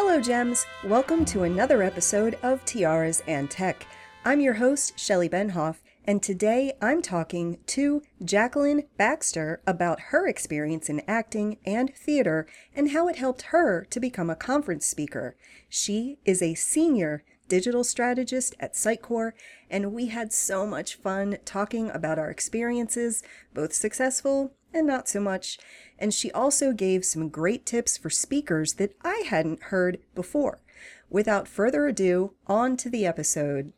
Hello, Gems. Welcome to another episode of Tiaras and Tech. I'm your host, Shelley Benhoff, and today I'm talking to Jacqueline Baxter about her experience in acting and theater and how it helped her to become a conference speaker. She is a senior digital strategist at Sitecore, and we had so much fun talking about our experiences, both successful and not so much. And she also gave some great tips for speakers that I hadn't heard before. Without further ado, on to the episode.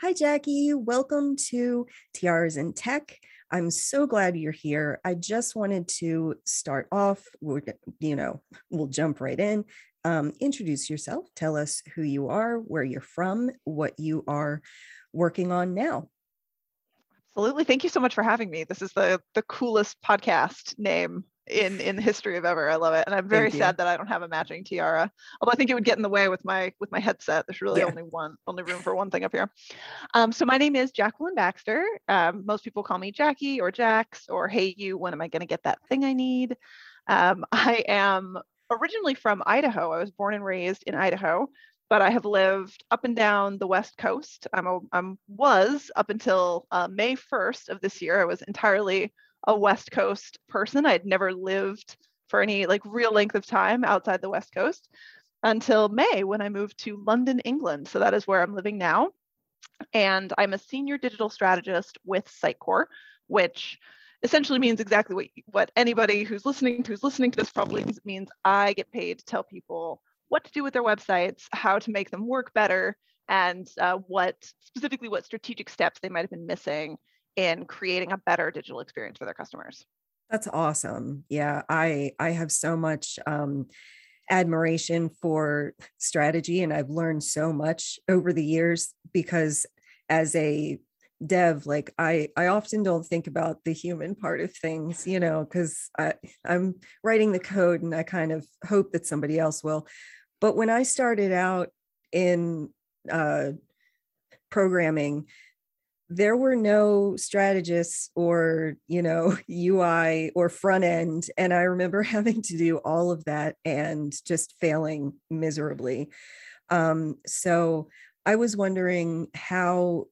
Hi, Jackie. Welcome to Tiaras and Tech. I'm so glad you're here. I just wanted to start off, We're, you know, we'll jump right in. Um, introduce yourself. Tell us who you are, where you're from, what you are working on now. Absolutely. Thank you so much for having me. This is the the coolest podcast name in in the history of ever. I love it, and I'm very sad that I don't have a matching tiara. Although I think it would get in the way with my with my headset. There's really yeah. only one only room for one thing up here. Um, so my name is Jacqueline Baxter. Um, most people call me Jackie or Jax or Hey you. When am I going to get that thing I need? Um, I am originally from Idaho. I was born and raised in Idaho, but I have lived up and down the West Coast. I'm a I'm was up until uh, May 1st of this year. I was entirely a West Coast person. I'd never lived for any like real length of time outside the West Coast until May when I moved to London, England. So that is where I'm living now. And I'm a senior digital strategist with Sitecore, which essentially means exactly what, what anybody who's listening to who's listening to this probably means. Means I get paid to tell people what to do with their websites, how to make them work better, and uh, what specifically what strategic steps they might have been missing in creating a better digital experience for their customers. That's awesome. Yeah, I I have so much um, admiration for strategy, and I've learned so much over the years because as a dev like i i often don't think about the human part of things you know because i i'm writing the code and i kind of hope that somebody else will but when i started out in uh programming there were no strategists or you know ui or front end and i remember having to do all of that and just failing miserably. Um, so i was wondering how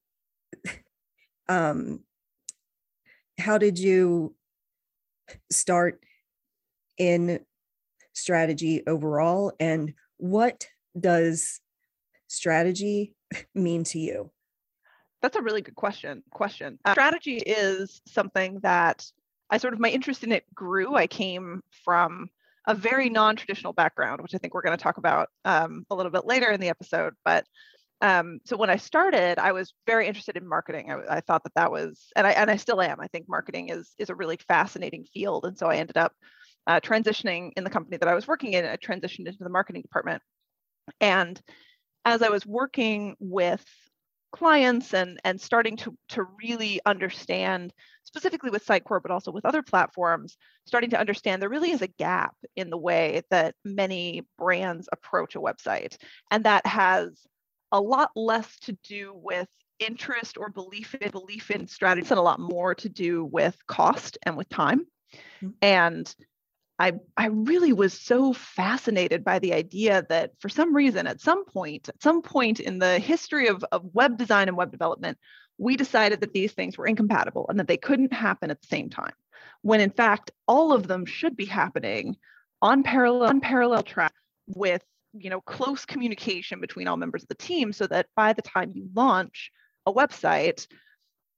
um, how did you start in strategy overall and what does strategy mean to you that's a really good question. Question. Uh, strategy is something that I sort of my interest in it grew. I came from a very non-traditional background, which I think we're going to talk about um, a little bit later in the episode. But um, so when I started, I was very interested in marketing. I, I, thought that that was, and I and I still am. I think marketing is is a really fascinating field, and so I ended up uh, transitioning in the company that I was working in. I transitioned into the marketing department, and as I was working with clients and and starting to to really understand specifically with Sitecore but also with other platforms starting to understand there really is a gap in the way that many brands approach a website and that has a lot less to do with interest or belief in belief in strategies and a lot more to do with cost and with time mm-hmm. and I, I really was so fascinated by the idea that for some reason, at some point, at some point in the history of, of web design and web development, we decided that these things were incompatible and that they couldn't happen at the same time. When in fact, all of them should be happening on parallel on parallel track with you know close communication between all members of the team so that by the time you launch a website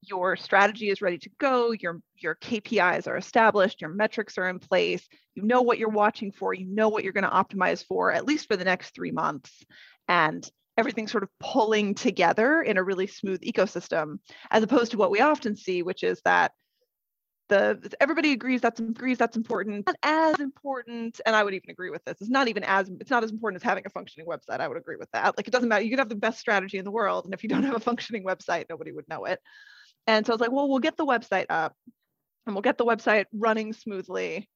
your strategy is ready to go, your, your KPIs are established, your metrics are in place, you know what you're watching for, you know what you're going to optimize for, at least for the next three months. And everything's sort of pulling together in a really smooth ecosystem, as opposed to what we often see, which is that the everybody agrees that's agrees that's important not as important and i would even agree with this it's not even as it's not as important as having a functioning website i would agree with that like it doesn't matter you can have the best strategy in the world and if you don't have a functioning website nobody would know it and so I was like, well, we'll get the website up and we'll get the website running smoothly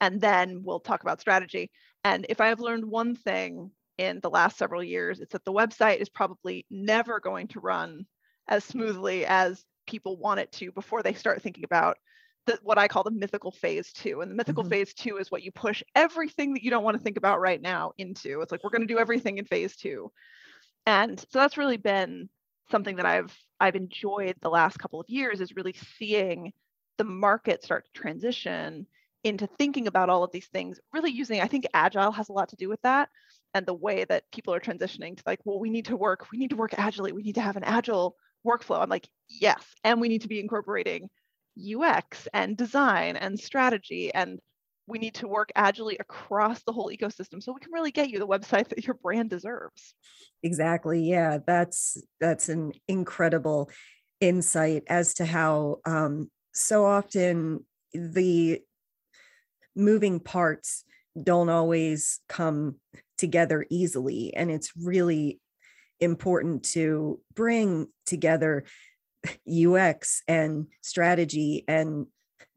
and then we'll talk about strategy. And if I have learned one thing in the last several years, it's that the website is probably never going to run as smoothly as people want it to before they start thinking about the, what I call the mythical phase two. And the mythical mm-hmm. phase two is what you push everything that you don't want to think about right now into. It's like we're going to do everything in phase two. And so that's really been something that I've I've enjoyed the last couple of years is really seeing the market start to transition into thinking about all of these things, really using, I think agile has a lot to do with that. And the way that people are transitioning to like, well, we need to work, we need to work agilely, we need to have an agile workflow. I'm like, yes. And we need to be incorporating UX and design and strategy. And we need to work agilely across the whole ecosystem so we can really get you the website that your brand deserves. Exactly. Yeah, that's that's an incredible insight as to how um, so often the moving parts don't always come together easily and it's really important to bring together UX and strategy and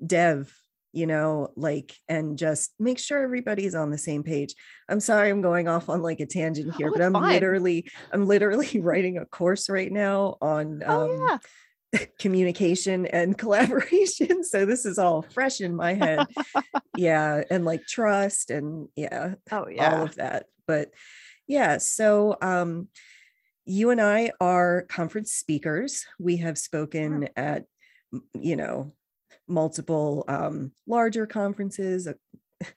dev you know like and just make sure everybody's on the same page. I'm sorry i'm going off on like a tangent here oh, but i'm fine. literally i'm literally writing a course right now on oh, um, yeah. communication and collaboration so this is all fresh in my head. Yeah and like trust and yeah oh yeah. all of that but yeah so um you and i are conference speakers. We have spoken at you know multiple um, larger conferences, a,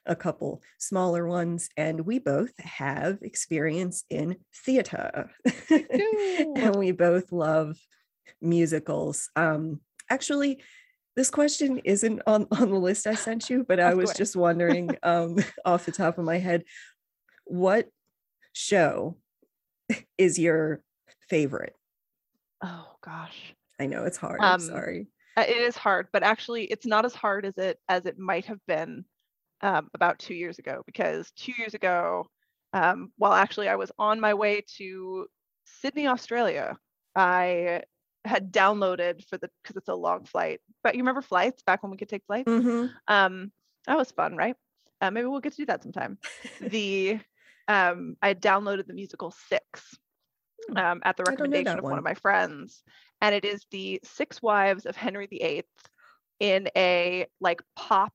a couple smaller ones, and we both have experience in theater. and we both love musicals. Um, actually, this question isn't on, on the list I sent you, but I was just wondering um, off the top of my head, what show is your favorite? Oh gosh. I know it's hard. Um, I'm sorry. Uh, it is hard, but actually, it's not as hard as it as it might have been um, about two years ago. Because two years ago, um, while actually I was on my way to Sydney, Australia, I had downloaded for the because it's a long flight. But you remember flights back when we could take flights? Mm-hmm. Um, that was fun, right? Uh, maybe we'll get to do that sometime. the um, I downloaded the musical Six um, at the recommendation of one. one of my friends, and it is the Six Wives of Henry VIII in a like pop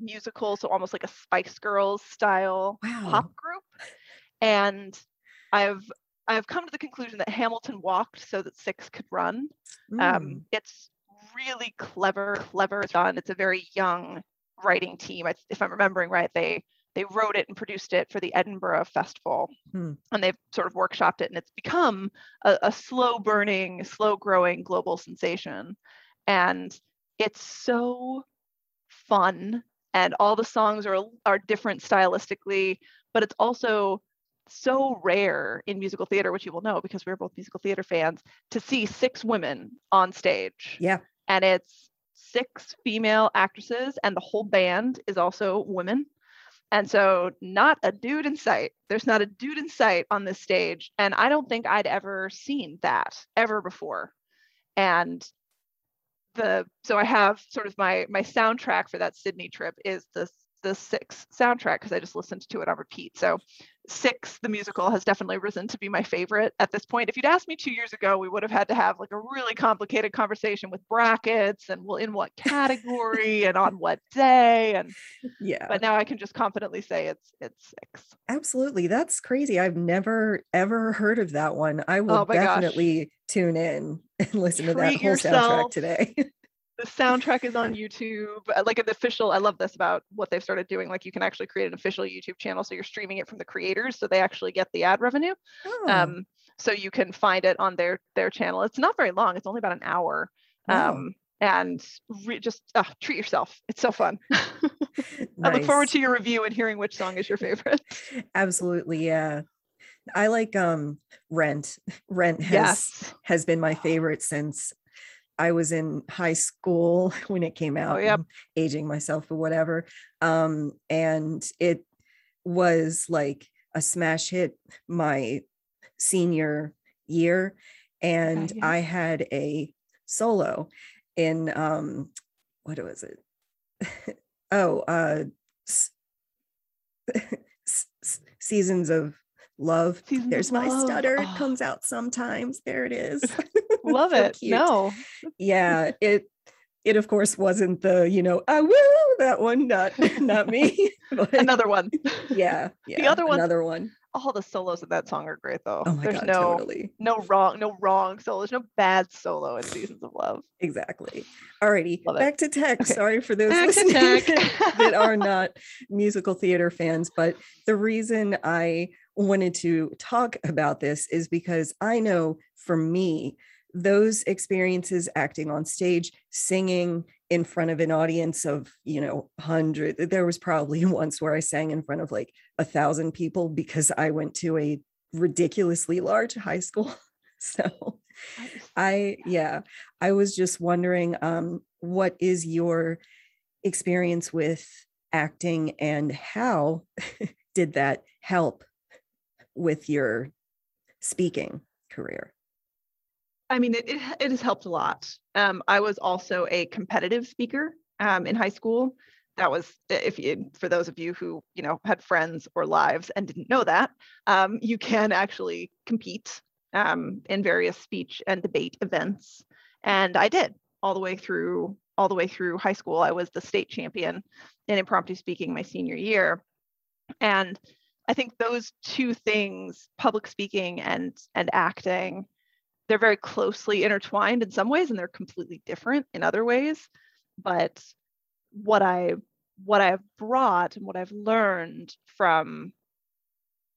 musical, so almost like a Spice Girls style wow. pop group. And I've I've come to the conclusion that Hamilton walked so that Six could run. Um, mm. Um, it's really clever, clever done. It's a very young writing team. If I'm remembering right, they they wrote it and produced it for the Edinburgh Festival, hmm. and they've sort of workshopped it, and it's become a, a slow burning, slow growing global sensation. And it's so fun, and all the songs are are different stylistically, but it's also so rare in musical theater, which you will know because we're both musical theater fans, to see six women on stage. Yeah. And it's six female actresses, and the whole band is also women. And so, not a dude in sight. There's not a dude in sight on this stage. And I don't think I'd ever seen that ever before. And the so I have sort of my my soundtrack for that Sydney trip is this the six soundtrack because I just listened to it on repeat. So six, the musical has definitely risen to be my favorite at this point. If you'd asked me two years ago, we would have had to have like a really complicated conversation with brackets and well, in what category and on what day. And yeah, but now I can just confidently say it's it's six. Absolutely. That's crazy. I've never ever heard of that one. I will oh definitely gosh. tune in and listen Treat to that whole yourself. soundtrack today. the soundtrack is on YouTube. Uh, like an official, I love this about what they've started doing. Like you can actually create an official YouTube channel, so you're streaming it from the creators, so they actually get the ad revenue. Oh. Um, so you can find it on their their channel. It's not very long. It's only about an hour. Wow. Um, and re- just uh, treat yourself. It's so fun. nice. I look forward to your review and hearing which song is your favorite. Absolutely, yeah. I like um Rent. Rent has yes. has been my favorite since I was in high school when it came oh, out, oh, yep. aging myself or whatever. Um, and it was like a smash hit my senior year. And I had a solo in um what was it? oh, uh s- s- seasons of love. Seasons There's my stutter. Oh. It comes out sometimes. There it is. Love so it. Cute. No. Yeah, it it of course wasn't the you know ah woo that one not not me but, another one yeah yeah the other one another one all the solos of that song are great though oh my there's God, no totally. no wrong no wrong solos no bad solo in seasons of love exactly alrighty Love it. back to tech Okay. sorry for those that are not musical theater fans but the reason i wanted to talk about this is because i know for me those experiences acting on stage singing in front of an audience of you know hundred there was probably once where i sang in front of like a thousand people because i went to a ridiculously large high school. So i yeah i was just wondering um what is your experience with acting and how did that help with your speaking career I mean, it, it, it has helped a lot. Um, I was also a competitive speaker um, in high school. That was, if you, for those of you who, you know, had friends or lives and didn't know that, um, you can actually compete um, in various speech and debate events. And I did all the way through, all the way through high school. I was the state champion in impromptu speaking my senior year. And I think those two things, public speaking and and acting, they're very closely intertwined in some ways and they're completely different in other ways. But what i what i've brought and what i've learned from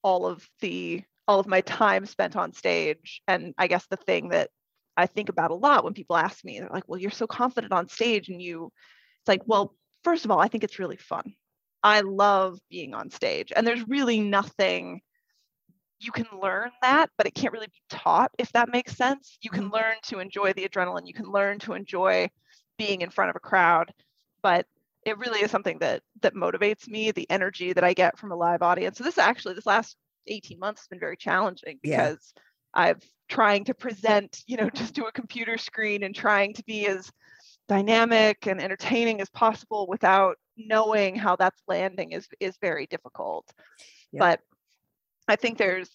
all of the all of my time spent on stage and i guess the thing that i think about a lot when people ask me they're like well you're so confident on stage and you it's like well first of all i think it's really fun. I love being on stage and there's really nothing you can learn that, but it can't really be taught, if that makes sense. You can mm-hmm. learn to enjoy the adrenaline, you can learn to enjoy being in front of a crowd, but it really is something that that motivates me, the energy that I get from a live audience. So this actually, this last 18 months has been very challenging Yeah. because I've trying to present, you know, just to a computer screen and trying to be as dynamic and entertaining as possible without knowing how that's landing is is very difficult. Yeah. But I think there's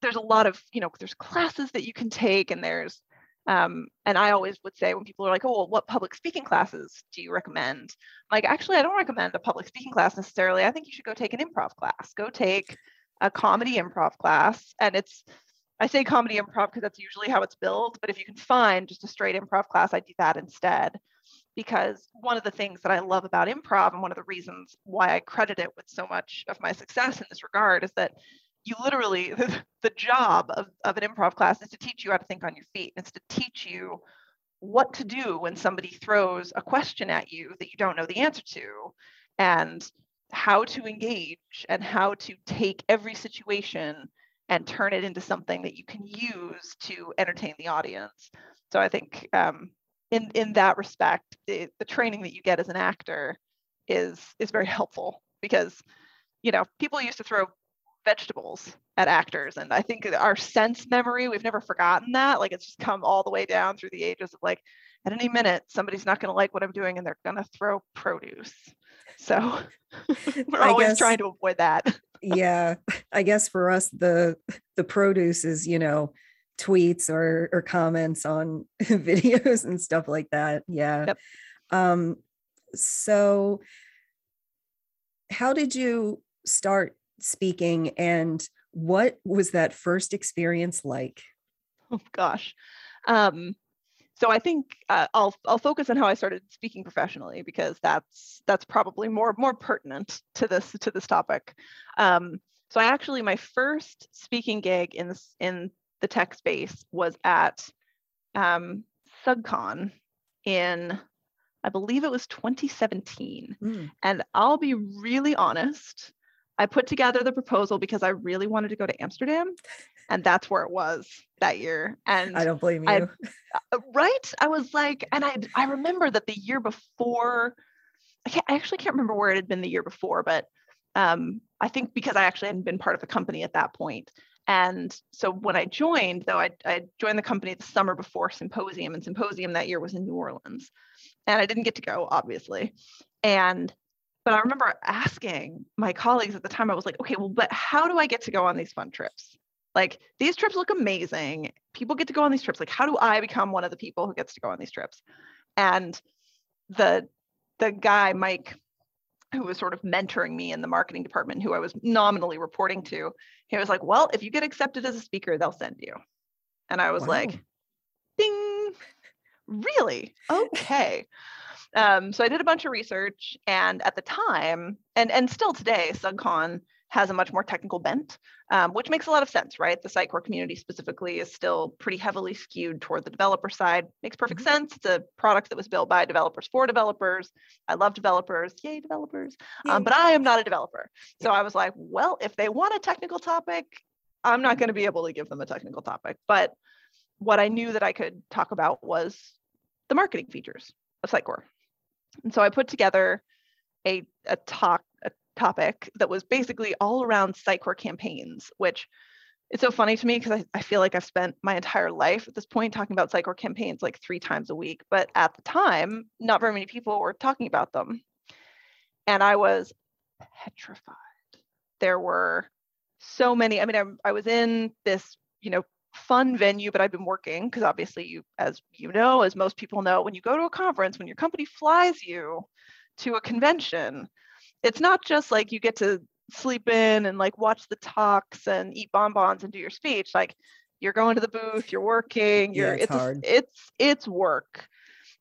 there's a lot of you know there's classes that you can take and there's um, and I always would say when people are like, oh, well, what public speaking classes do you recommend? I'm like, actually, I don't recommend a public speaking class necessarily. I think you should go take an improv class. Go take a comedy improv class. And it's, I say comedy improv because that's usually how it's billed. But if you can find just a straight improv class, I do that instead. Because one of the things that I love about improv and one of the reasons why I credit it with so much of my success in this regard is that you literally the job of, of an improv class is to teach you how to think on your feet it's to teach you what to do when somebody throws a question at you that you don't know the answer to and how to engage and how to take every situation and turn it into something that you can use to entertain the audience. So i think um, in in that respect the, the training that you get as an actor is is very helpful because you know people used to throw vegetables at actors and i think our sense memory we've never forgotten that like it's just come all the way down through the ages of like at any minute somebody's not going to like what i'm doing and they're going to throw produce. So we're I always guess- trying to avoid that. Yeah i guess for us the the produce is you know tweets or or comments on videos and stuff like that yeah. Yep. um so how did you start speaking and what was that first experience like? Oh gosh. Um so i think uh, i'll i'll focus on how i started speaking professionally because that's that's probably more more pertinent to this to this topic. Um so i actually my first speaking gig in this in the tech space was at um sugcon in i believe it was 2017 Hmm, and I'll be really honest. I put together the proposal because I really wanted to go to Amsterdam, and that's where it was that year. And i don't blame you uh, right, I was like, and I I remember that the year before, I can't, I actually can't remember where it had been the year before, but um, I think because I actually hadn't been part of the company at that point. And so when I joined, though, I, I joined the company the summer before Symposium, and Symposium that year was in New Orleans, and I didn't get to go, obviously. And but I remember asking my colleagues at the time, I was like, okay, well, but how do I get to go on these fun trips? Like these trips look amazing. People get to go on these trips. Like, how do I become one of the people who gets to go on these trips? And the the guy Mike who was sort of mentoring me in the marketing department who I was nominally reporting to, he was like, "Well, if you get accepted as a speaker, they'll send you." And I was wow. like, "Ding. Really? Okay." Um, so I did a bunch of research, and at the time, and and still today, SUGCON has a much more technical bent, um, which makes a lot of sense, right? The Sitecore community specifically is still pretty heavily skewed toward the developer side. Makes perfect mm-hmm. sense. It's a product that was built by developers for developers. I love developers, yay developers. Um, yay. Um, but I am not a developer, so I was like, well, if they want a technical topic, I'm not going to be able to give them a technical topic. But what I knew that I could talk about was the marketing features of Sitecore. And so I put together a, a talk, a topic that was basically all around Sitecore campaigns, which it's so funny to me because I, I feel like I've spent my entire life at this point talking about Sitecore campaigns like three times a week. But at the time, not very many people were talking about them. And I was petrified. There were so many. I mean, I, I was in this, you know, fun venue, but I've been working because obviously you, as you know, as most people know, when you go to a conference, when your company flies you to a convention, it's not just like you get to sleep in and like watch the talks and eat bonbons and do your speech. Like you're going to the booth, you're working, you're yeah, it's it's, a, it's it's work.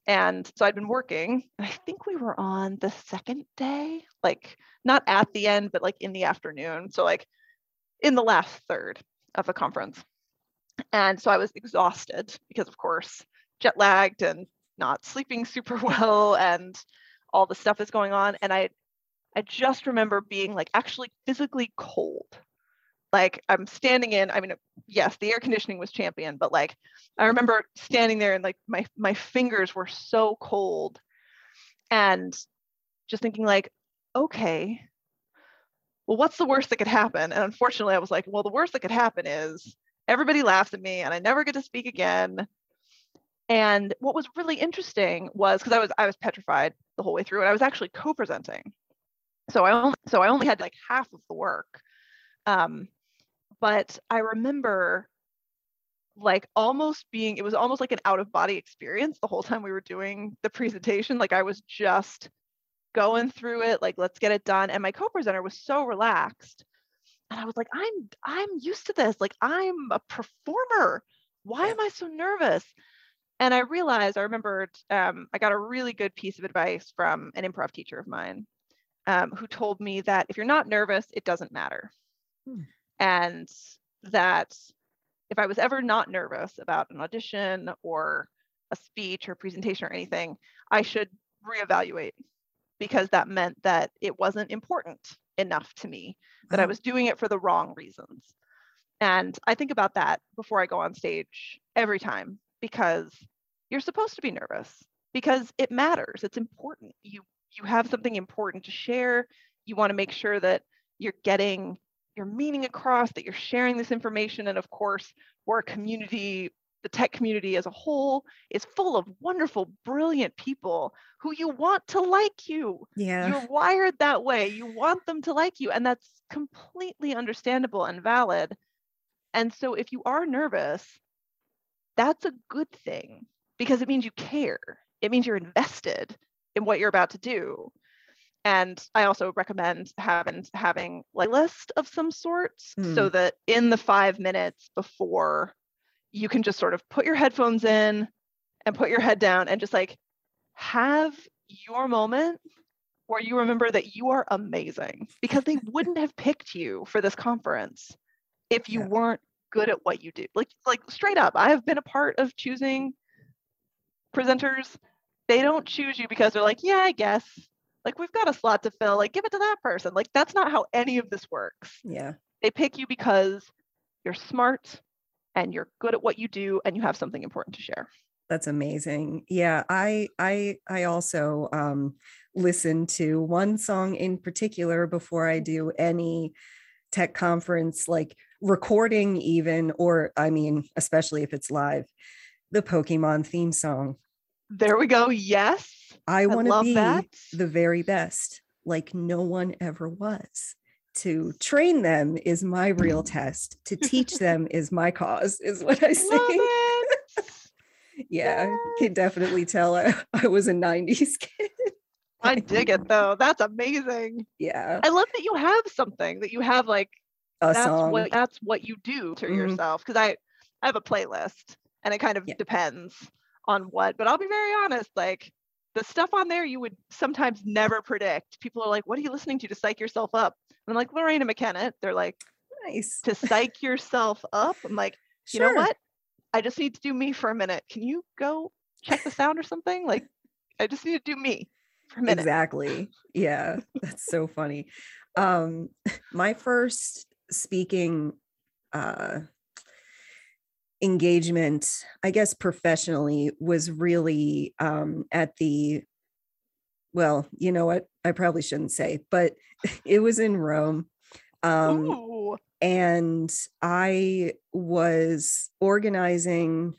And so I'd been working. I think we were on the second day, like not at the end, but like in the afternoon. So like in the last third of the conference. And so I was exhausted because, of course, jet lagged and not sleeping super well and all the stuff is going on. And I, I just remember being like actually physically cold. Like I'm standing in, I mean, yes, the air conditioning was champion, but like I remember standing there and like my my fingers were so cold and just thinking like, okay, well, what's the worst that could happen? And unfortunately, I was like, well, the worst that could happen is everybody laughs at me and I never get to speak again. And what was really interesting was because I was I was petrified the whole way through and I was actually co-presenting. So I only so I only had like half of the work. Um, but I remember like almost being it was almost like an out of body experience the whole time we were doing the presentation like i was just going through it like let's get it done and my co-presenter was so relaxed and i was like i'm i'm used to this. Like i'm a performer. Why am i so nervous? And i realized i remembered um, i got a really good piece of advice from an improv teacher of mine um, who told me that if you're not nervous it doesn't matter. Hmm. and that if i was ever not nervous about an audition or a speech or presentation or anything i should reevaluate because that meant that it wasn't important enough to me that I uh-huh. was doing it for the wrong reasons. And I think about that before I go on stage every time because you're supposed to be nervous because it matters. It's important. You you have something important to share. You want to make sure that you're getting your meaning across, that you're sharing this information. And of course, we're a community the tech community as a whole is full of wonderful, brilliant people who you want to like you. Yeah. You're wired that way. You want them to like you. And that's completely understandable and valid. And so if you are nervous, that's a good thing because it means you care. It means you're invested in what you're about to do. And I also recommend having having a list of some sort mm. so that in the five minutes before you can just sort of put your headphones in and put your head down and just like have your moment where you remember that you are amazing because they wouldn't have picked you for this conference if you yeah. weren't good at what you do. Like like straight up, I have been a part of choosing presenters. They don't choose you because they're like, yeah, I guess. Like we've got a slot to fill. Like give it to that person. Like that's not how any of this works. Yeah. They pick you because you're smart, and you're good at what you do and you have something important to share. That's amazing. Yeah i i i also um listen to one song in particular before i do any tech conference like recording even or i mean especially if it's live the pokemon theme song. There we go. Yes. I want to be that. the very best like no one ever was to train them is my real test to teach them is my cause is what i say Yeah, yes. can definitely tell I, I was a 90s kid. I dig it though. That's amazing. Yeah. I love that you have something that you have like a that's song. what that's what you do to mm-hmm. yourself. Cause I I have a playlist and it kind of yeah. depends on what, but I'll be very honest, like the stuff on there you would sometimes never predict. People are like, what are you listening to to psych yourself up? And I'm like, Loreena McKennitt. They're like, nice. To psych yourself up. I'm like, you sure. know what? I just need to do me for a minute. Can you go check the sound or something? Like, I just need to do me for a minute. Exactly. Yeah. That's so funny. Um, my first speaking uh engagement, I guess professionally, was really um, at the, well, you know what? I probably shouldn't say, but it was in Rome. Um, and I was organizing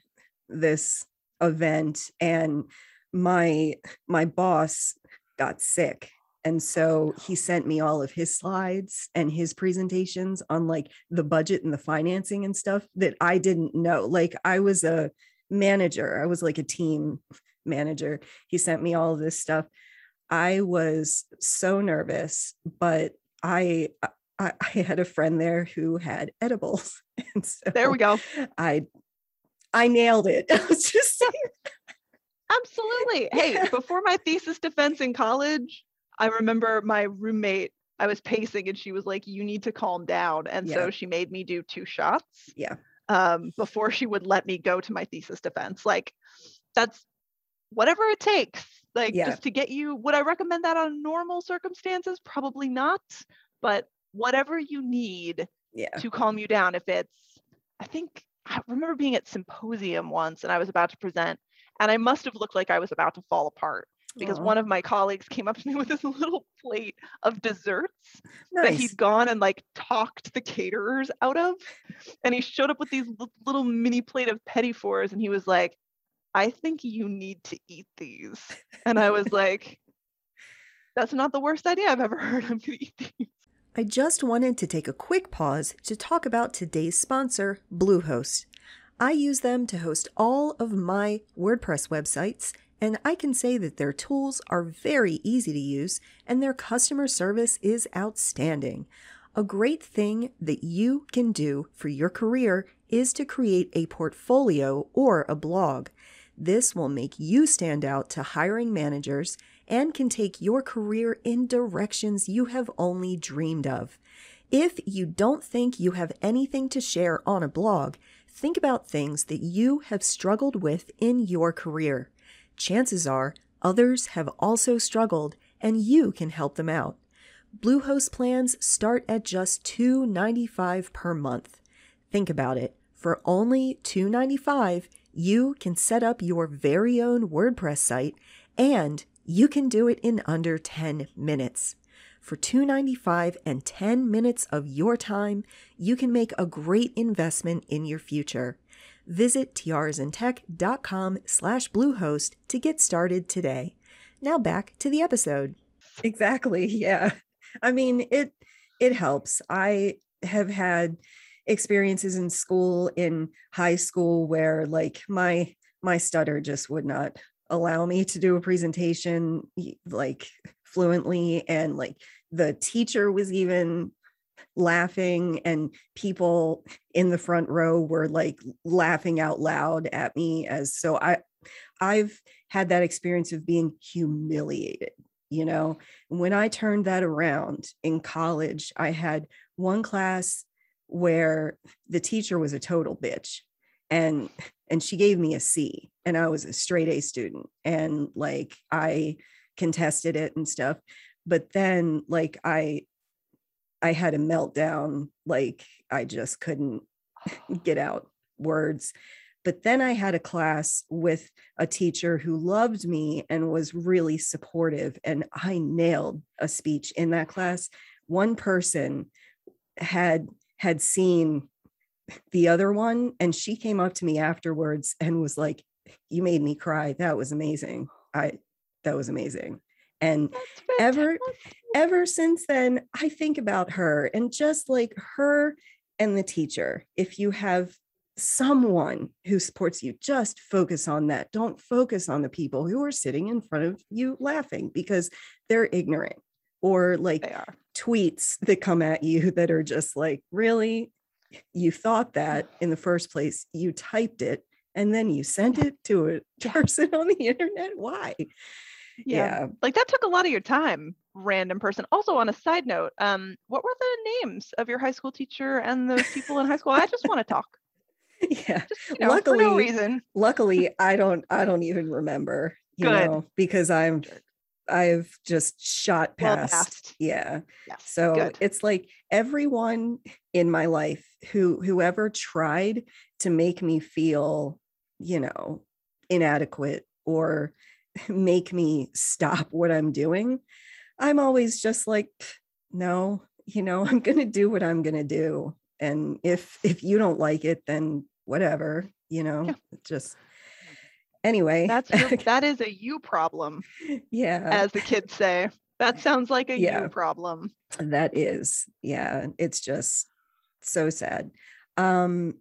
this event and my my boss got sick and so he sent me all of his slides and his presentations on like the budget and the financing and stuff that I didn't know. Like I was a manager, I was like a team manager. He sent me all of this stuff. I was so nervous, but I uh, I, I had a friend there who had edibles. And so there we go. I I nailed it. I was just saying. Absolutely. Hey, before my thesis defense in college, I remember my roommate, I was pacing and she was like, You need to calm down. And yeah. so she made me do two shots. Yeah. Um, before she would let me go to my thesis defense. Like that's whatever it takes. Like yeah. just to get you, would I recommend that on normal circumstances? Probably not. But whatever you need yeah. to calm you down. If it's, I think I remember being at symposium once and I was about to present and I must have looked like I was about to fall apart because Aww. one of my colleagues came up to me with this little plate of desserts nice. that he'd gone and like talked the caterers out of. And he showed up with these little mini plate of petit fours and he was like, I think you need to eat these. And I was like, that's not the worst idea I've ever heard. I'm going to eat these. I just wanted to take a quick pause to talk about today's sponsor, Bluehost. I use them to host all of my WordPress websites and I can say that their tools are very easy to use and their customer service is outstanding. A great thing that you can do for your career is to create a portfolio or a blog. This will make you stand out to hiring managers and can take your career in directions you have only dreamed of. If you don't think you have anything to share on a blog, think about things that you have struggled with in your career chances are others have also struggled and you can help them out. Bluehost plans start at just $2.95 per month. Think about it. For only $2.95, you can set up your very own WordPress site and you can do it in under 10 minutes. For $2.95 and 10 minutes of your time, you can make a great investment in your future. Visit tiarasandtech.com slash bluehost to get started today. Now back to the episode. Exactly. Yeah. I mean, it it helps. I have had experiences in school in high school where like my my stutter just would not allow me to do a presentation like fluently and like the teacher was even laughing and people in the front row were like laughing out loud at me as so i i've had that experience of being humiliated you know? When i turned that around in college i had one class where the teacher was a total bitch and and she gave me a c and i was a straight a student and like i contested it and stuff but then like i I had a meltdown. Like I just couldn't get out words. But then I had a class with a teacher who loved me and was really supportive. And I nailed a speech in that class. One person had had seen the other one and she came up to me afterwards and was like you made me cry that was amazing i that was amazing and ever ever since then i think about her and just like her and the teacher. If you have someone who supports you just focus on that. Don't focus on the people who are sitting in front of you laughing because they're ignorant or like tweets that come at you that are just like really? You thought that in the first place. You typed it and then you sent it to a person on the internet? Why Yeah. Like that took a lot of your time, random person. Also, on a side note, um, what were the names of your high school teacher and those people in high school? I just want to talk. yeah Just you know, for no Luckily, reason. luckily i don't i don't even remember you Good. know because i'm i've just shot Well past past. yeah Yes. so good. it's like everyone in my life who whoever tried to make me feel you know inadequate or make me stop what i'm doing i'm always just like no you know i'm going to do what i'm going to do and if if you don't like it then whatever you know Yeah. just anyway That's your, that is a you problem, yeah as the kids say. That sounds like a Yeah. you problem. that is yeah it's just so sad um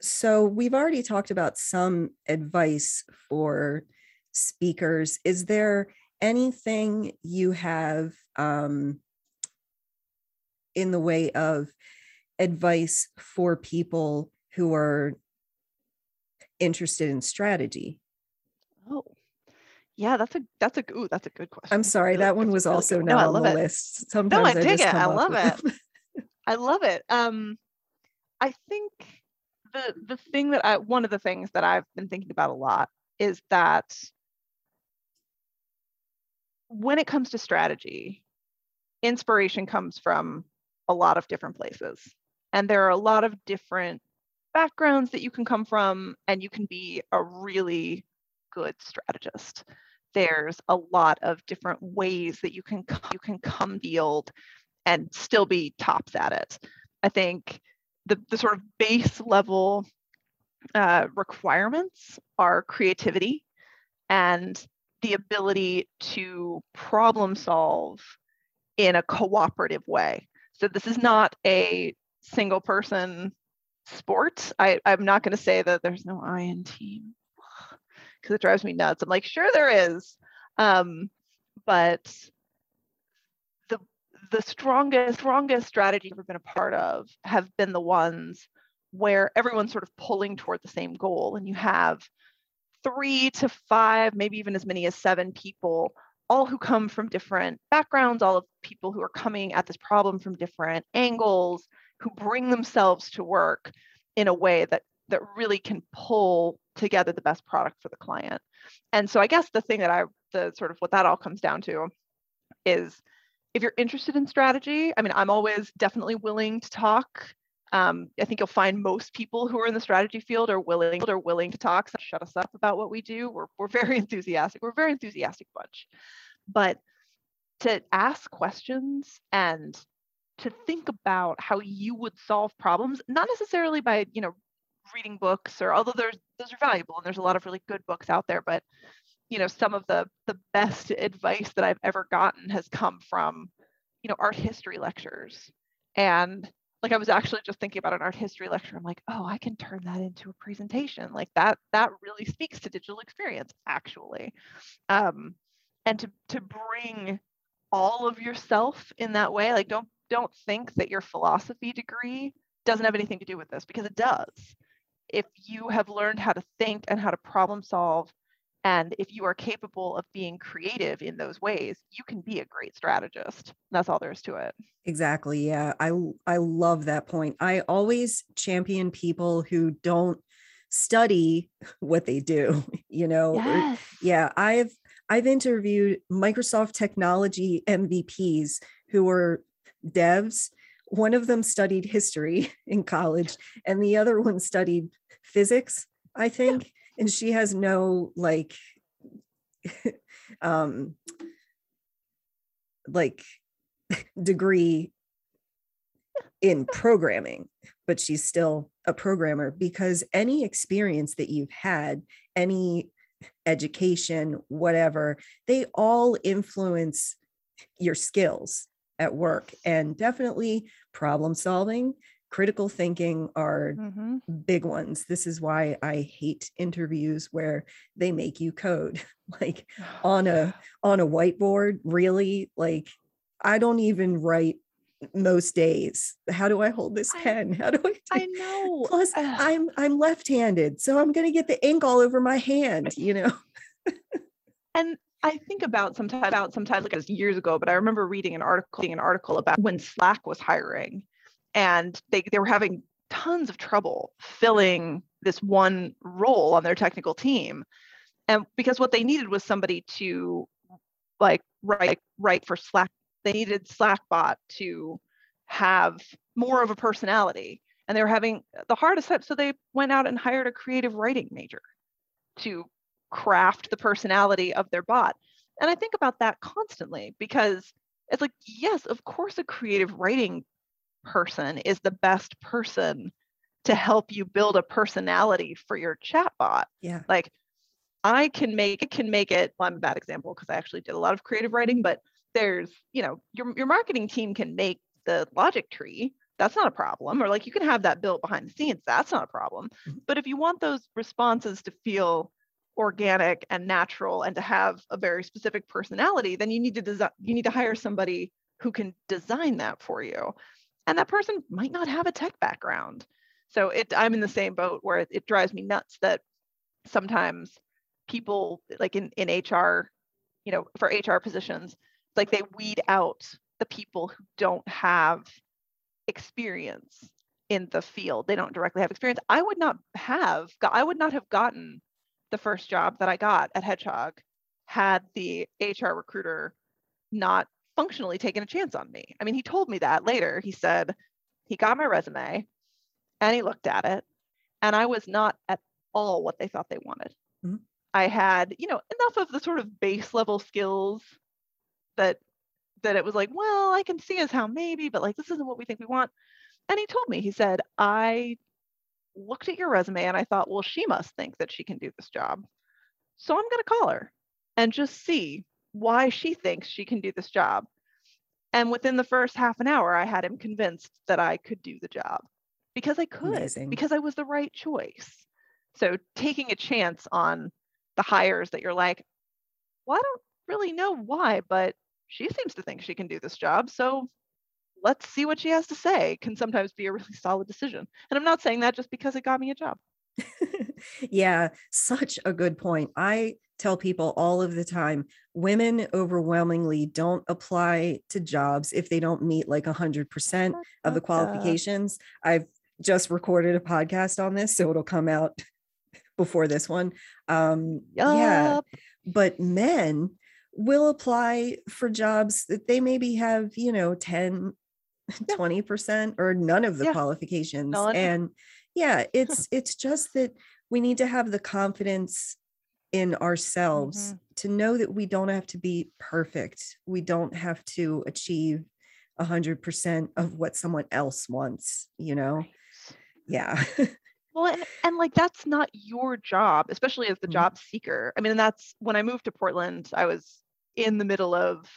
so we've already talked about some advice for speakers is there anything you have um in the way of advice for people who are interested in strategy Oh, yeah. That's a that's a ooh, that's a good question. i'm sorry Really- that one was really also good. No, not I on the it. list sometimes I I, dig it. I love with- I love it. Um, I think the the thing that I one of the things that I've been thinking about a lot is that when it comes to strategy, inspiration comes from a lot of different places, and there are a lot of different backgrounds that you can come from, and you can be a really good strategist. There's a lot of different ways that you can you can come field and still be tops at it. I think the, the sort of base level uh, requirements are creativity and the ability to problem solve in a cooperative way. So this is not a single person sport. I, I'm not going to say that there's no I in team because it drives me nuts. I'm like, sure there is. Um, but the the strongest strongest strategy I've ever been a part of have been the ones where everyone's sort of pulling toward the same goal and you have three to five maybe even as many as seven people all who come from different backgrounds all of people who are coming at this problem from different angles who bring themselves to work in a way that that really can pull together the best product for the client and so i guess the thing that i the sort of what that all comes down to is if you're interested in strategy, I mean, I'm always definitely willing to talk. Um, I think you'll find most people who are in the strategy field are willing are willing to talk. So shut us up about what we do. We're we're very enthusiastic. We're a very enthusiastic bunch. But to ask questions and to think about how you would solve problems, not necessarily by you know reading books or although there's those are valuable and there's a lot of really good books out there, but you know some of the the best advice that i've ever gotten has come from you know art history lectures and like i was actually just thinking about an art history lecture i'm like oh i can turn that into a presentation like that that really speaks to digital experience actually. Um and to to bring all of yourself in that way like don't don't think that your philosophy degree doesn't have anything to do with this because it does. If you have learned how to think and how to problem solve and if you are capable of being creative in those ways, you can be a great strategist. That's all there is to it. Exactly. Yeah. I I love that point. I always champion people who don't study what they do, you know. or- yeah, I've I've interviewed Microsoft technology MVPs who were devs. One of them studied history in college and the other one studied physics, I think, and she has no like um like degree in programming, but she's still a programmer because any experience that you've had, any education, whatever, they all influence your skills at work and definitely problem solving. Critical thinking are Mm-hmm. big ones. This is why I hate interviews where they make you code like on a on a whiteboard. Really, like I don't even write most days. How do I hold this pen? How do I? Do? I know. Plus, Ugh. I'm I'm left-handed, so I'm gonna get the ink all over my hand. You know. and I think about sometimes about sometimes like it was years ago, but I remember reading an article reading an article about when Slack was hiring and they, they were having tons of trouble filling mm-hmm. this one role on their technical team. And because what they needed was somebody to like write write for Slack. They needed Slackbot to have more of a personality. And they were having the hardest time. So they went out and hired a creative writing major to craft the personality of their bot. And I think about that constantly because it's like, yes, of course, a creative writing person is the best person to help you build a personality for your chatbot. Yeah. Like I can make it can make it. Well, I'm a bad example because I actually did a lot of creative writing, but there's, you know, your your marketing team can make the logic tree. That's not a problem. Or like you can have that built behind the scenes. That's not a problem. Mhm. But if you want those responses to feel organic and natural and to have a very specific personality, then you need to design you need to hire somebody who can design that for you. And that person might not have a tech background. So it I'm in the same boat where it, it drives me nuts that sometimes people like in, in HR, you know, for HR positions, like they weed out the people who don't have experience in the field. They don't directly have experience. I would not have I would not have gotten the first job that I got at Hedgehog had the HR recruiter not functionally taken a chance on me. I mean, he told me that later. He said he got my resume and he looked at it and I was not at all what they thought they wanted. Mhm. I had, you know, enough of the sort of base level skills that that it was like, well, I can see as how maybe, but like this isn't what we think we want. And he told me, he said, I looked at your resume and I thought, well, she must think that she can do this job. So I'm going to call her and just see why she thinks she can do this job. And within the first half an hour, I had him convinced that I could do the job because I could, Amazing. because I was the right choice. So taking a chance on the hires that you're like, well, I don't really know why, but she seems to think she can do this job. So let's see what she has to say can sometimes be a really solid decision. And I'm not saying that just because it got me a job. yeah, such a good point. I tell people all of the time women overwhelmingly don't apply to jobs if they don't meet like 100% of the qualifications. I've just recorded a podcast on this, so it'll come out before this one. Um, yeah, but men will apply for jobs that they maybe have, you know, 10, Yeah. 20% or none of the Yeah. qualifications. None. And yeah, it's it's just that we need to have the confidence in ourselves Mhm. To know that we don't have to be perfect. We don't have to achieve a hundred percent of what someone else wants, you know? Right. Yeah. Well, and, and like that's not your job, especially as the Mhm. job seeker. I mean, and that's when I moved to Portland, I was in the middle of,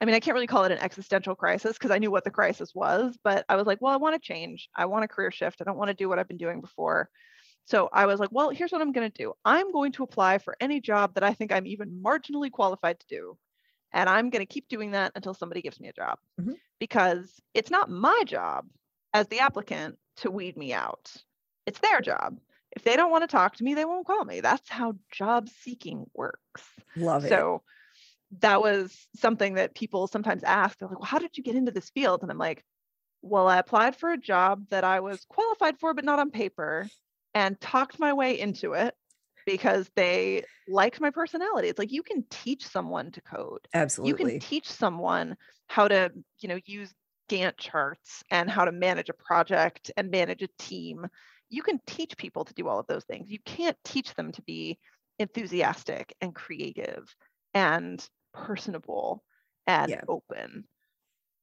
I mean, I can't really call it an existential crisis because I knew what the crisis was, but I was like, well, I want to change. I want a career shift. I don't want to do what I've been doing before. So I was like, well, here's what I'm going to do I'm going to apply for any job that I think I'm even marginally qualified to do. And I'm going to keep doing that until somebody gives me a job Mhm. because it's not my job as the applicant to weed me out. It's their job. If they don't want to talk to me, they won't call me. That's how job seeking works. Love it. So that was something that people sometimes ask. They're like, well, how did you get into this field? And I'm like, well, I applied for a job that I was qualified for, but not on paper, and talked my way into it because they liked my personality. It's like you can teach someone to code. Absolutely. you can teach someone how to you know use gantt charts and how to manage a project and manage a team. You can teach people to do all of those things. You can't teach them to be enthusiastic and creative and personable and Yeah. open.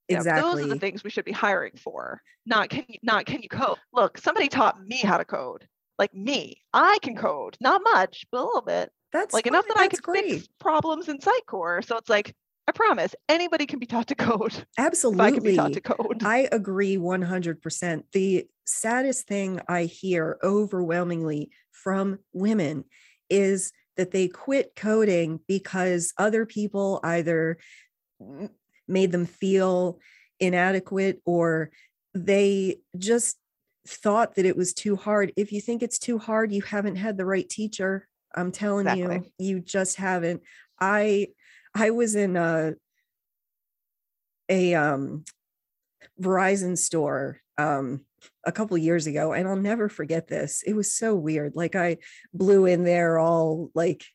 Know, those are the things we should be hiring for. Not can you not can you code? Look somebody taught me how to code like me i can code not much but a little bit That's like enough that I that's could fix problems in Sitecore. So it's like I promise anybody can be taught to code. Absolutely. I can be taught to code. I agree 100%. The saddest thing I hear overwhelmingly from women is that they quit coding because other people either made them feel inadequate or they just thought that it was too hard. If you think it's too hard, you haven't had the right teacher. I'm telling Exactly. you, you just haven't. I I was in a a um Verizon store um a couple years ago and I'll never forget this. It was so weird. Like I blew in there all like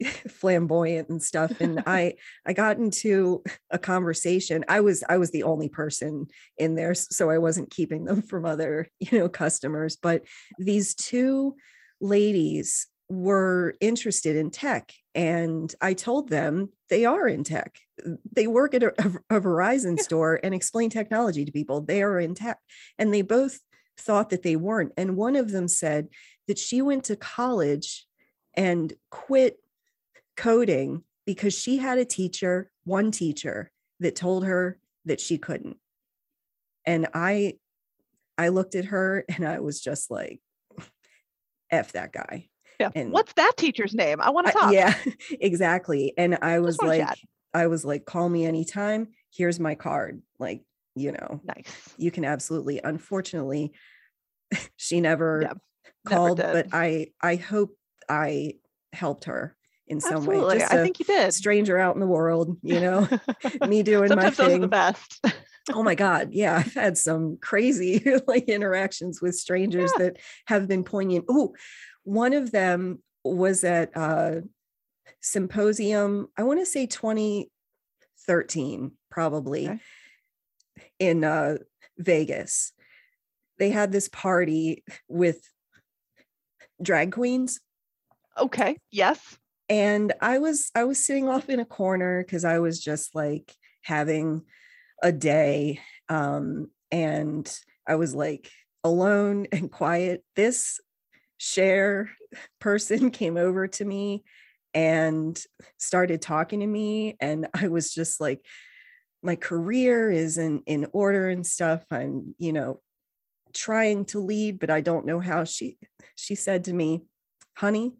flamboyant and stuff and I I got into a conversation. I was I was the only person in there so I wasn't keeping them from other, you know, customers, but these two ladies were interested in tech and I told them they are in tech. They work at a, a Verizon Yeah. store and explain technology to people. They are in tech and they both thought that they weren't. And one of them said that she went to college and quit coding because she had a teacher, one teacher that told her that she couldn't. And I I looked at her and I was just like F that guy. Yeah. And What's that teacher's name? I want to talk. yeah, exactly. And I was like chat. I was like call me anytime. Here's my card. Like, you know, Nice. you can absolutely unfortunately she never Yeah, called did. but i i hope i helped her in some way Absolutely. just I a think you did. stranger out in the world you know me doing my Sometimes are the thing best. oh my god yeah i've had some crazy like interactions with strangers that have been poignant oh one of them was at uh symposium i want to say 2013 probably Okay. in uh vegas they had this party with drag queens Okay. Yes. And i was i was sitting off in a corner because i was just like having a day um and i was like alone and quiet. This share person came over to me and started talking to me and i was just like my career is in in order and stuff. I'm you know trying to lead but i don't know how. She she said to me honey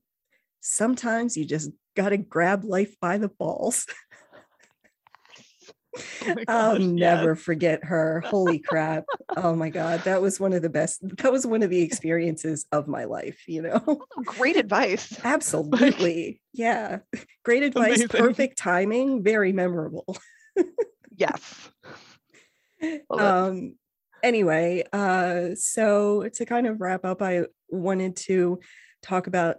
sometimes you just got to grab life by the balls Oh my I'll gosh, yes. never forget her. Holy crap. Oh my God. That was one of the best. That was one of the experiences of my life, you know? Oh, Great advice. Absolutely. Yeah. Great advice. Amazing. Perfect timing. Very memorable. Yes. Um, anyway, uh, so to kind of wrap up, I wanted to talk about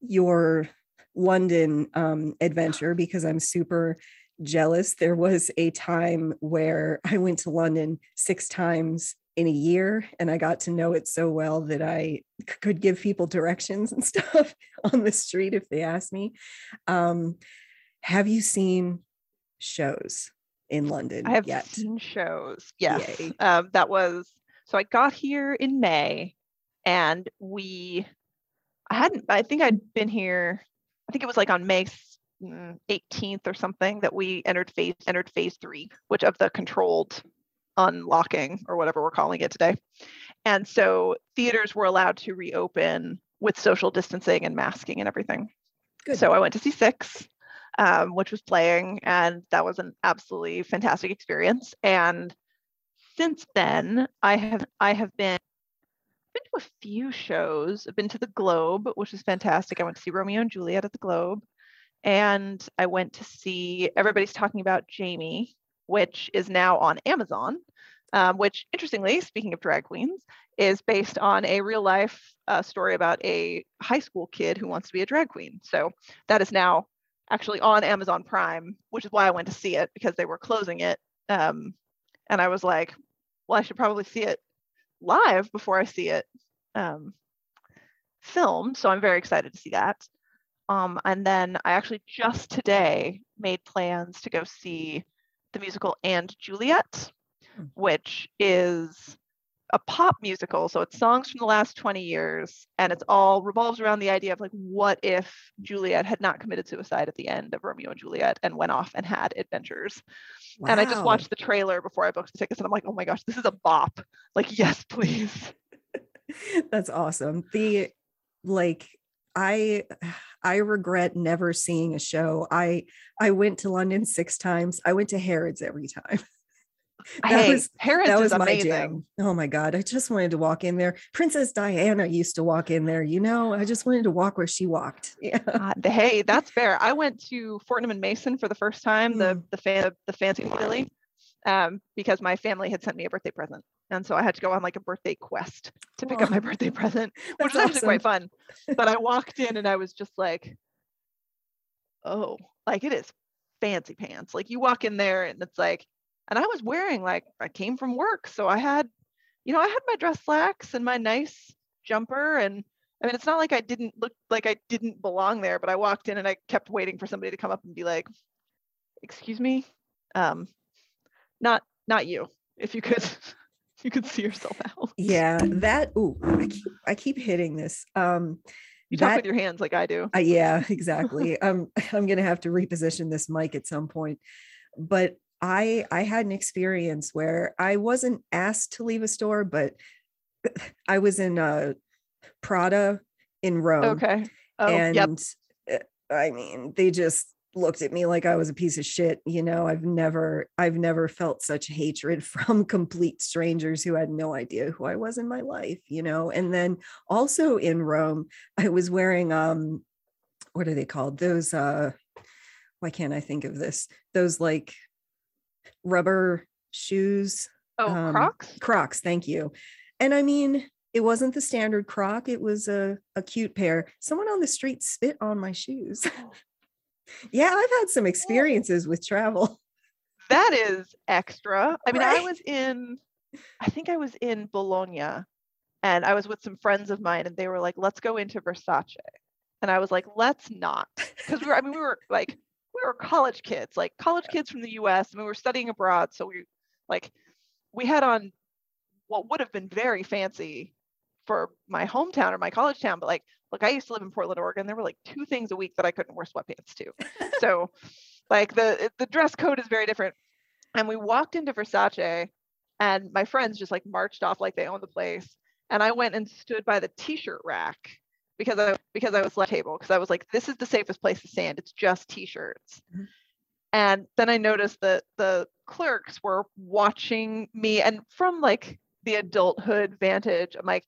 your London um, adventure because I'm super jealous. There was a time where I went to London six times in a year and I got to know it so well that I c- could give people directions and stuff on the street if they asked me. Um, have you seen shows in London I have yet? seen shows. Yes. Um, that was so I got here in May and we I hadn't I think I'd been here I think it was like on May mm, 18th or something that we entered phase entered phase 3 which of the controlled unlocking or whatever we're calling it today. And so theaters were allowed to reopen with social distancing and masking and everything. Good. So I went to see Six, um, which was playing, and that was an absolutely fantastic experience. And since then, I have I have been been to a few shows. I've been to the Globe, which is fantastic. I went to see Romeo and Juliet at the Globe, and I went to see everybody's talking about Jamie, which is now on Amazon. Um, which, interestingly, speaking of drag queens, is based on a real life uh, story about a high school kid who wants to be a drag queen. So that is now actually on Amazon Prime, which is why I went to see it because they were closing it. Um, and I was like, well, I should probably see it live before I see it um, filmed. So I'm very excited to see that. Um, and then I actually just today made plans to go see the musical and Juliet, Hmm. which is a pop musical, so it's songs from the last 20 years, and it's all revolves around the idea of like, what if Juliet had not committed suicide at the end of Romeo and Juliet and went off and had adventures? Wow. And I just watched the trailer before I booked the tickets, and I'm like, oh my gosh, this is a bop! Like, yes, please. That's awesome. The like I I regret never seeing a show. I I went to London six times. I went to Harrods every time. that hey, was Harrods that was my amazing. jam. Oh my god, I just wanted to walk in there. Princess Diana used to walk in there. You know, I just wanted to walk where she walked. Yeah. Uh, hey, that's fair. I went to Fortnum and Mason for the first time. Mm. The the fan the fancy Philly, um, because my family had sent me a birthday present, and so I had to go on like a birthday quest to pick oh, up my birthday present, which was awesome. actually quite fun. But I walked in and I was just like, oh, like it is fancy pants. Like you walk in there and it's like and I was wearing like I came from work, so I had, you know, I had my dress slacks and my nice jumper, and I mean, it's not like I didn't look like I didn't belong there, but I walked in and I kept waiting for somebody to come up and be like, "Excuse me, um, not not you. If you could." you could see yourself out. Yeah, that. Ooh, I keep I keep hitting this. Um, you talk with your hands like I do. Uh, yeah, exactly. I'm I'm gonna have to reposition this mic at some point. But I I had an experience where I wasn't asked to leave a store, but I was in uh Prada in Rome. Okay. Oh, and yep. Eh, I mean, they just looked at me like I was a piece of shit. You know, I've never, I've never felt such hatred from complete strangers who had no idea who I was in my life, you know. And then also in Rome, I was wearing um, what are they called? Those uh why can't I think of this? Those like rubber shoes. Oh, um, Crocs? Crocs, thank you. And I mean, it wasn't the standard croc, it was a, a cute pair. Someone on the street spit on my shoes. yeah, I've had some experiences with travel. That is extra. I mean, right? I was in, I think I was in Bologna and I was with some friends of mine and they were like, let's go into Versace. And I was like, let's not. Because we were, I mean, we were like we were college kids, like college kids from the US, and we were studying abroad. So we like we had on what would have been very fancy for my hometown or my college town, but like look, I used to live in Portland, Oregon. There were like two things a week that I couldn't wear sweatpants to. so like the the dress code is very different. And we walked into Versace and my friends just like marched off like they owned the place. And I went and stood by the t-shirt rack because I because I was left table because I was like, this is the safest place to stand. It's just t-shirts. Mm-hmm. And then I noticed that the clerks were watching me, and from like the adulthood vantage, I'm like,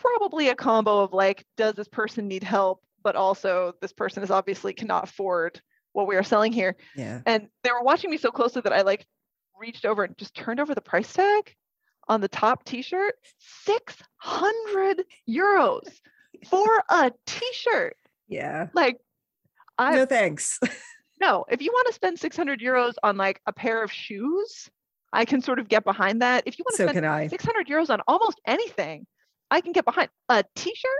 probably a combo of like, does this person need help? But also, this person is obviously cannot afford what we are selling here. Yeah. And they were watching me so closely that I like reached over and just turned over the price tag on the top t-shirt 600 euros for a t-shirt. Yeah. Like I No thanks. no, if you want to spend 600 euros on like a pair of shoes, I can sort of get behind that. If you want to so spend 600 euros on almost anything, I can get behind a t-shirt.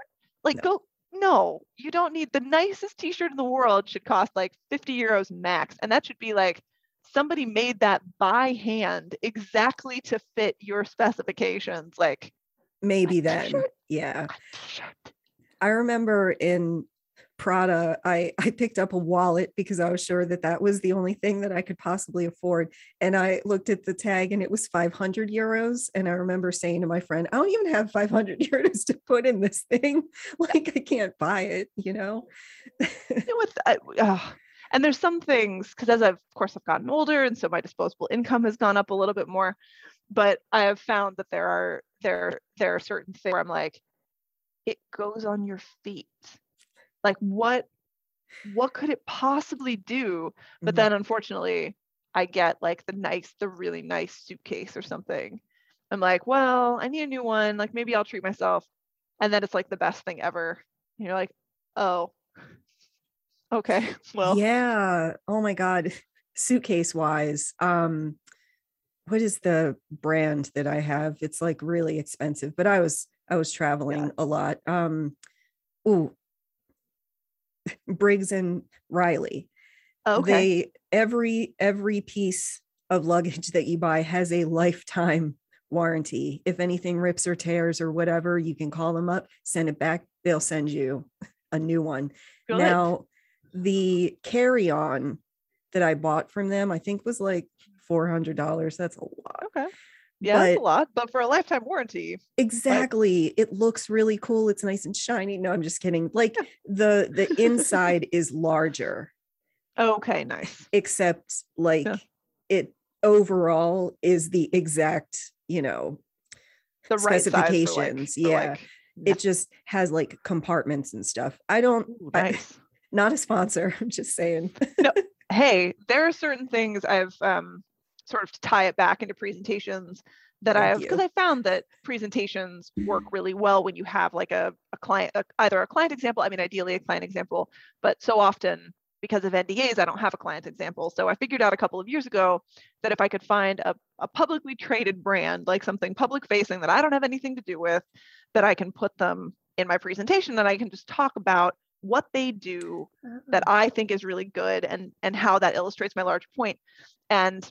Like no. go no, you don't need the nicest t-shirt in the world should cost like 50 euros max and that should be like somebody made that by hand exactly to fit your specifications like maybe then yeah I remember in Prada, I, I picked up a wallet because I was sure that that was the only thing that I could possibly afford. And I looked at the tag and it was 500 euros. And I remember saying to my friend, I don't even have 500 euros to put in this thing. Like, I can't buy it, you know? With, uh, and there's some things, because as I've, of course, I've gotten older and so my disposable income has gone up a little bit more. But I have found that there are there there are certain things where I'm like, it goes on your feet. Like what what could it possibly do? But mm-hmm. then unfortunately i get like the nice the really nice suitcase or something. I'm like well i need a new one. Like maybe i'll treat myself. And then it's like the best thing ever. And you're like oh okay well. Yeah. Oh my god. Suitcase wise um what is the brand that i have? It's like really expensive but i was I was traveling yeah. a lot. Um, ooh, Briggs and Riley. Okay. They every every piece of luggage that you buy has a lifetime warranty. If anything rips or tears or whatever, you can call them up, send it back. They'll send you a new one. Good. Now, the carry on that I bought from them, I think was like $400. That's a lot. Okay. Yeah, that's a lot, but for a lifetime warranty, Exactly. It looks really cool. It's nice and shiny. No, I'm just kidding. Like the the inside is larger, okay, nice. except like it overall is the exact, you know, The right like, Specifications, for, yeah. like- it just has like compartments and stuff. I don't Ooh, I- nice. not a sponsor. I'm just saying. no. hey, there are certain things I've um, sort of to tie it back into presentations that Thank I've because. I found that presentations work really well when you have like a, a client, a, either a client example, I mean, ideally a client example, but so often because of NDAs, I don't have a client example. So I figured out a couple of years ago that if I could find a, a publicly traded brand, like something public facing that I don't have anything to do with, that I can put them in my presentation and I can just talk about what they do that uh-uh. I think is really good and and how that illustrates my large point. And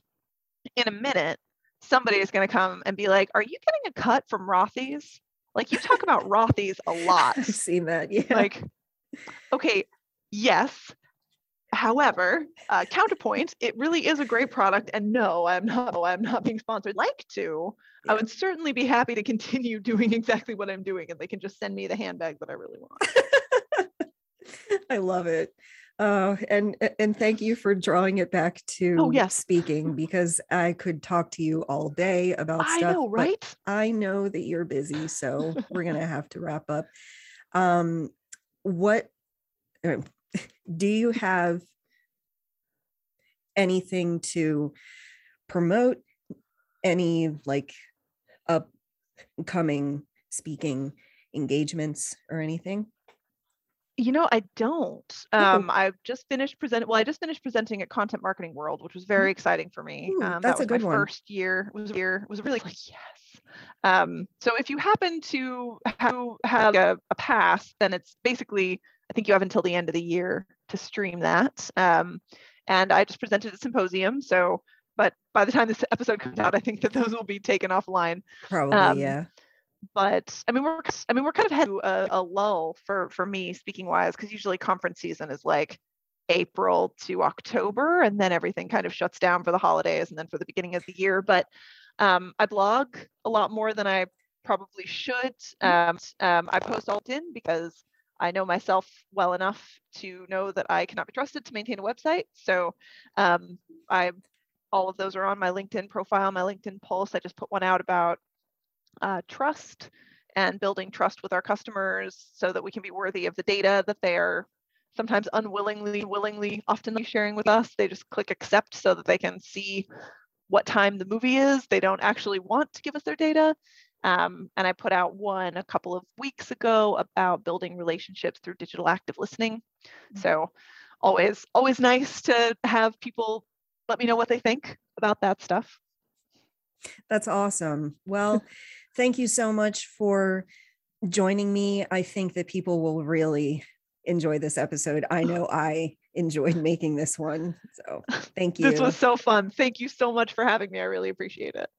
in a minute, somebody is going to come and be like, "Are you getting a cut from Rothy's? Like you talk about Rothy's a lot. I've seen that. Yeah. Like, okay, yes." However, uh, counterpoint, it really is a great product, and no, I'm not. I'm not being sponsored. Like to, I would certainly be happy to continue doing exactly what I'm doing, and they can just send me the handbag that I really want. I love it. Uh, and and thank you for drawing it back to Oh, yes. speaking because I could talk to you all day about I stuff. know, but right? I know that you're busy, so we're gonna have to wrap up. Um, what uh, do you have anything to promote? Any like upcoming speaking engagements or anything? You know, I don't. Oh. Um, I've just finished presenting. Well, I just finished presenting at Content Marketing World, which was very exciting for me. Ooh, Um, that's a that was good my one. first year. It was a year. It was really like yes. Um, so if you happen to have, have a, a pass, then it's basically I think you have until the end of the year to stream that. Um, and I just presented at symposium. So, but by the time this episode comes out, I think that those will be taken offline Probably, Um, yeah. But I mean we're I mean we're kind of heading to a, a lull for for me speaking wise because usually conference season is like April to October and then everything kind of shuts down for the holidays and then for the beginning of the year. But um, I blog a lot more than I probably should. Um, um, I post all in because I know myself well enough to know that I cannot be trusted to maintain a website. So um, I all of those are on my LinkedIn profile, my LinkedIn pulse. I just put one out about uh, trust and building trust with our customers so that we can be worthy of the data that they are sometimes unwillingly, willingly, often sharing with us. They just click accept so that they can see what time the movie is. They don't actually want to give us their data. Um, and I put out one a couple of weeks ago about building relationships through digital active listening. So always, always nice to have people let me know what they think about that stuff. That's awesome. Well, thank you so much for joining me. I think that people will really enjoy this episode. I know I enjoyed making this one. So thank you. This was so fun. Thank you so much for having me. I really appreciate it.